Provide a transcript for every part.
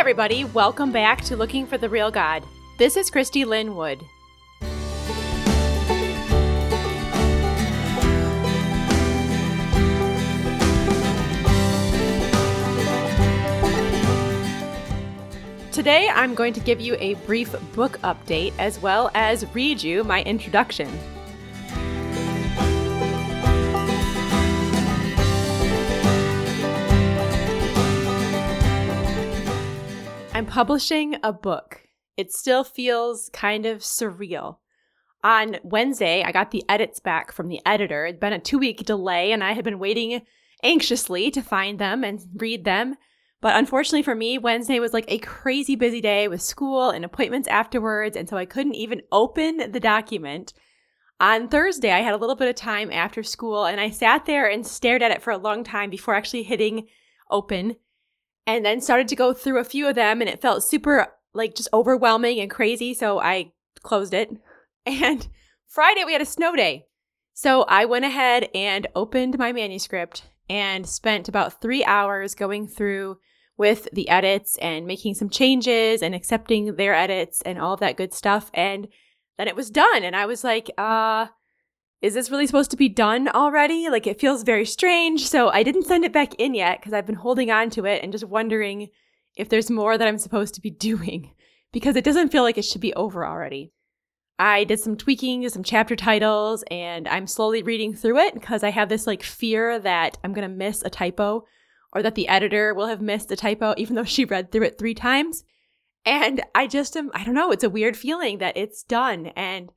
everybody, welcome back to Looking for the Real God. This is Christy Lynn Wood. Today, I'm going to give you a brief book update as well as read you my introduction. I'm publishing a book. It still feels kind of surreal. On Wednesday, I got the edits back from the editor. It'd been a two week delay, and I had been waiting anxiously to find them and read them. But unfortunately for me, Wednesday was like a crazy busy day with school and appointments afterwards, and so I couldn't even open the document. On Thursday, I had a little bit of time after school, and I sat there and stared at it for a long time before actually hitting open and then started to go through a few of them and it felt super like just overwhelming and crazy so i closed it. And friday we had a snow day. So i went ahead and opened my manuscript and spent about three hours going through with the edits and making some changes and accepting their edits and all of that good stuff and then it was done and i was like uh is this really supposed to be done already? Like it feels very strange. So I didn't send it back in yet because I've been holding on to it and just wondering if there's more that I'm supposed to be doing because it doesn't feel like it should be over already. I did some tweaking some chapter titles and I'm slowly reading through it because I have this like fear that I'm going to miss a typo or that the editor will have missed a typo even though she read through it 3 times. And I just am I don't know, it's a weird feeling that it's done and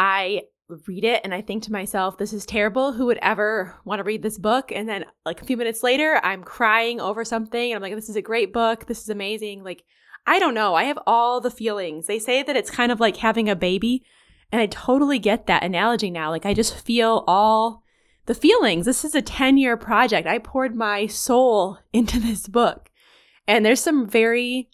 I read it and I think to myself, this is terrible. Who would ever want to read this book? And then, like, a few minutes later, I'm crying over something and I'm like, this is a great book. This is amazing. Like, I don't know. I have all the feelings. They say that it's kind of like having a baby. And I totally get that analogy now. Like, I just feel all the feelings. This is a 10 year project. I poured my soul into this book. And there's some very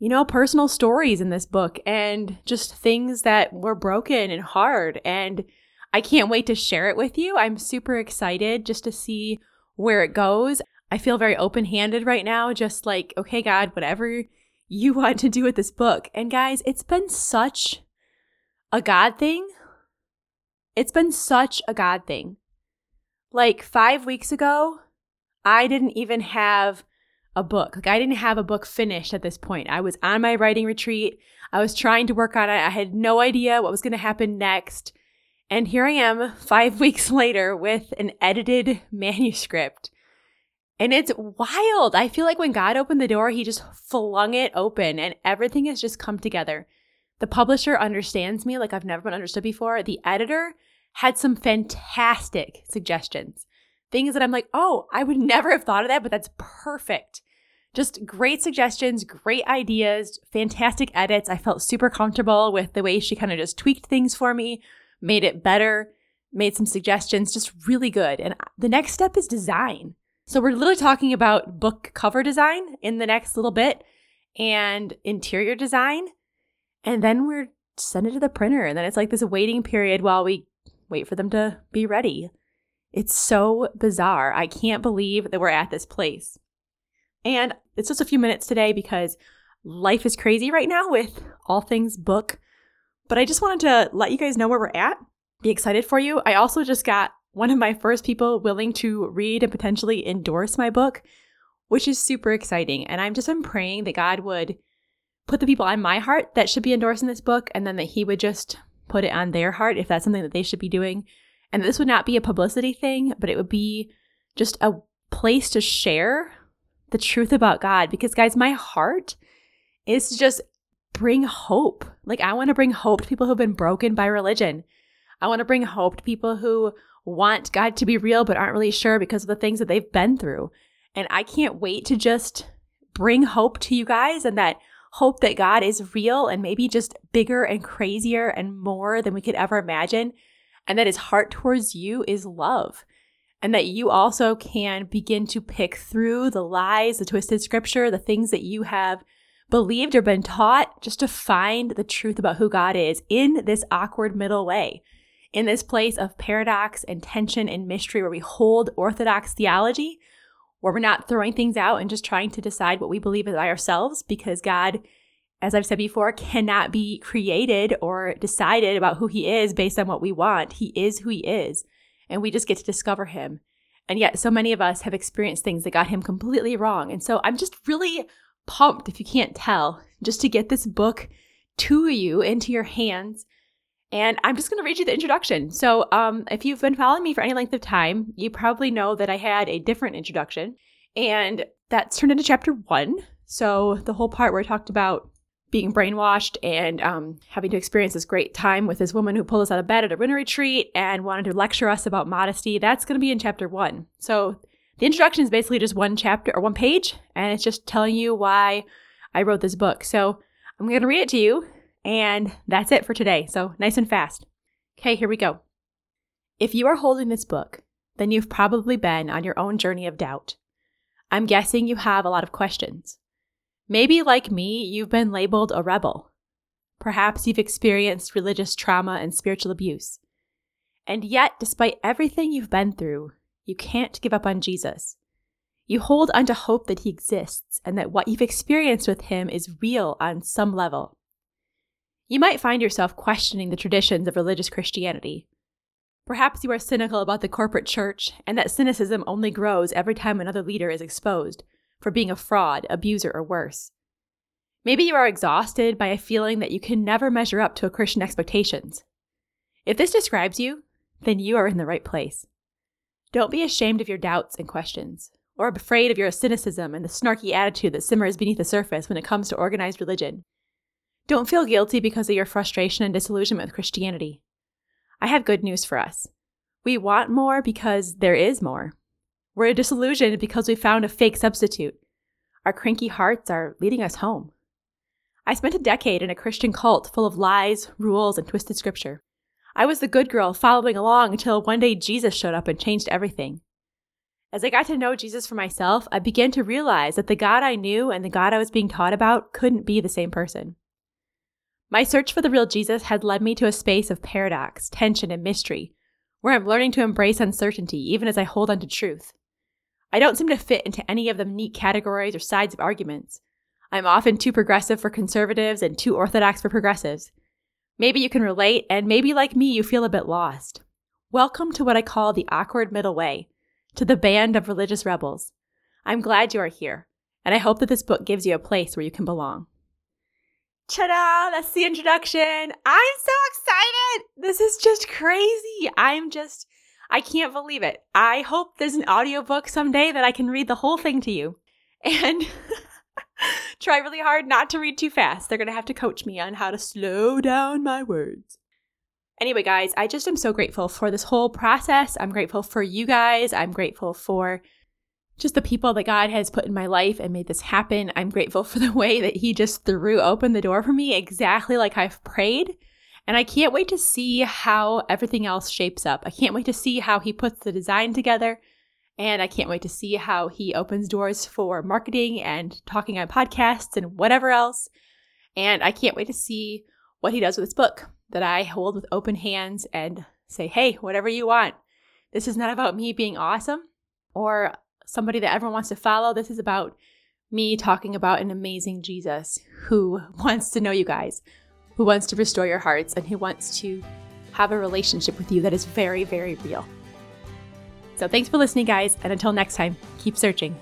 you know, personal stories in this book and just things that were broken and hard. And I can't wait to share it with you. I'm super excited just to see where it goes. I feel very open handed right now, just like, okay, God, whatever you want to do with this book. And guys, it's been such a God thing. It's been such a God thing. Like five weeks ago, I didn't even have a book. Like I didn't have a book finished at this point. I was on my writing retreat. I was trying to work on it. I had no idea what was going to happen next. And here I am 5 weeks later with an edited manuscript. And it's wild. I feel like when God opened the door, he just flung it open and everything has just come together. The publisher understands me like I've never been understood before. The editor had some fantastic suggestions things that I'm like, oh, I would never have thought of that, but that's perfect. Just great suggestions, great ideas, fantastic edits. I felt super comfortable with the way she kind of just tweaked things for me, made it better, made some suggestions, just really good. And the next step is design. So we're literally talking about book cover design in the next little bit and interior design. And then we're send it to the printer. And then it's like this waiting period while we wait for them to be ready. It's so bizarre. I can't believe that we're at this place. And it's just a few minutes today because life is crazy right now with all things book. But I just wanted to let you guys know where we're at, be excited for you. I also just got one of my first people willing to read and potentially endorse my book, which is super exciting. And I'm just been praying that God would put the people on my heart that should be endorsing this book and then that He would just put it on their heart if that's something that they should be doing. And this would not be a publicity thing, but it would be just a place to share the truth about God. Because, guys, my heart is to just bring hope. Like, I want to bring hope to people who've been broken by religion. I want to bring hope to people who want God to be real but aren't really sure because of the things that they've been through. And I can't wait to just bring hope to you guys and that hope that God is real and maybe just bigger and crazier and more than we could ever imagine and that his heart towards you is love. And that you also can begin to pick through the lies, the twisted scripture, the things that you have believed or been taught, just to find the truth about who God is in this awkward middle way, in this place of paradox and tension and mystery where we hold orthodox theology where we're not throwing things out and just trying to decide what we believe by ourselves because God, as I've said before, cannot be created or decided about who he is based on what we want. He is who he is, and we just get to discover him. And yet, so many of us have experienced things that got him completely wrong. And so I'm just really pumped, if you can't tell, just to get this book to you into your hands. And I'm just going to read you the introduction. So, um, if you've been following me for any length of time, you probably know that I had a different introduction, and that's turned into chapter one. So, the whole part where I talked about being brainwashed and um, having to experience this great time with this woman who pulled us out of bed at a winter retreat and wanted to lecture us about modesty, that's going to be in chapter one. So, the introduction is basically just one chapter or one page, and it's just telling you why I wrote this book. So, I'm going to read it to you and that's it for today. So nice and fast. Okay, here we go. If you are holding this book, then you've probably been on your own journey of doubt. I'm guessing you have a lot of questions. Maybe, like me, you've been labeled a rebel. Perhaps you've experienced religious trauma and spiritual abuse. And yet, despite everything you've been through, you can't give up on Jesus. You hold onto hope that he exists and that what you've experienced with him is real on some level. You might find yourself questioning the traditions of religious Christianity. Perhaps you are cynical about the corporate church and that cynicism only grows every time another leader is exposed for being a fraud, abuser, or worse. Maybe you are exhausted by a feeling that you can never measure up to a Christian expectations. If this describes you, then you are in the right place. Don't be ashamed of your doubts and questions, or afraid of your cynicism and the snarky attitude that simmers beneath the surface when it comes to organized religion. Don't feel guilty because of your frustration and disillusionment with Christianity. I have good news for us. We want more because there is more. We're disillusioned because we found a fake substitute. Our cranky hearts are leading us home. I spent a decade in a Christian cult full of lies, rules, and twisted scripture. I was the good girl following along until one day Jesus showed up and changed everything. As I got to know Jesus for myself, I began to realize that the God I knew and the God I was being taught about couldn't be the same person. My search for the real Jesus had led me to a space of paradox, tension, and mystery, where I'm learning to embrace uncertainty even as I hold on to truth. I don't seem to fit into any of the neat categories or sides of arguments. I'm often too progressive for conservatives and too orthodox for progressives. Maybe you can relate, and maybe like me, you feel a bit lost. Welcome to what I call the awkward middle way, to the band of religious rebels. I'm glad you are here, and I hope that this book gives you a place where you can belong. Ta-da! That's the introduction. I'm so excited. This is just crazy. I'm just I can't believe it. I hope there's an audiobook someday that I can read the whole thing to you. And try really hard not to read too fast. They're going to have to coach me on how to slow down my words. Anyway, guys, I just am so grateful for this whole process. I'm grateful for you guys. I'm grateful for just the people that God has put in my life and made this happen. I'm grateful for the way that He just threw open the door for me exactly like I've prayed. And I can't wait to see how everything else shapes up. I can't wait to see how He puts the design together. And I can't wait to see how He opens doors for marketing and talking on podcasts and whatever else. And I can't wait to see what He does with this book that I hold with open hands and say, hey, whatever you want. This is not about me being awesome or somebody that everyone wants to follow. This is about me talking about an amazing Jesus who wants to know you guys, who wants to restore your hearts, and who wants to have a relationship with you that is very, very real. So thanks for listening, guys, and until next time, keep searching.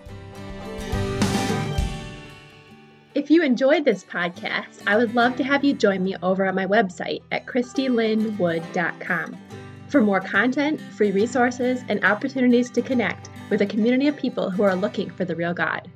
If you enjoyed this podcast, I would love to have you join me over on my website at christylinwood.com for more content, free resources, and opportunities to connect with a community of people who are looking for the real God.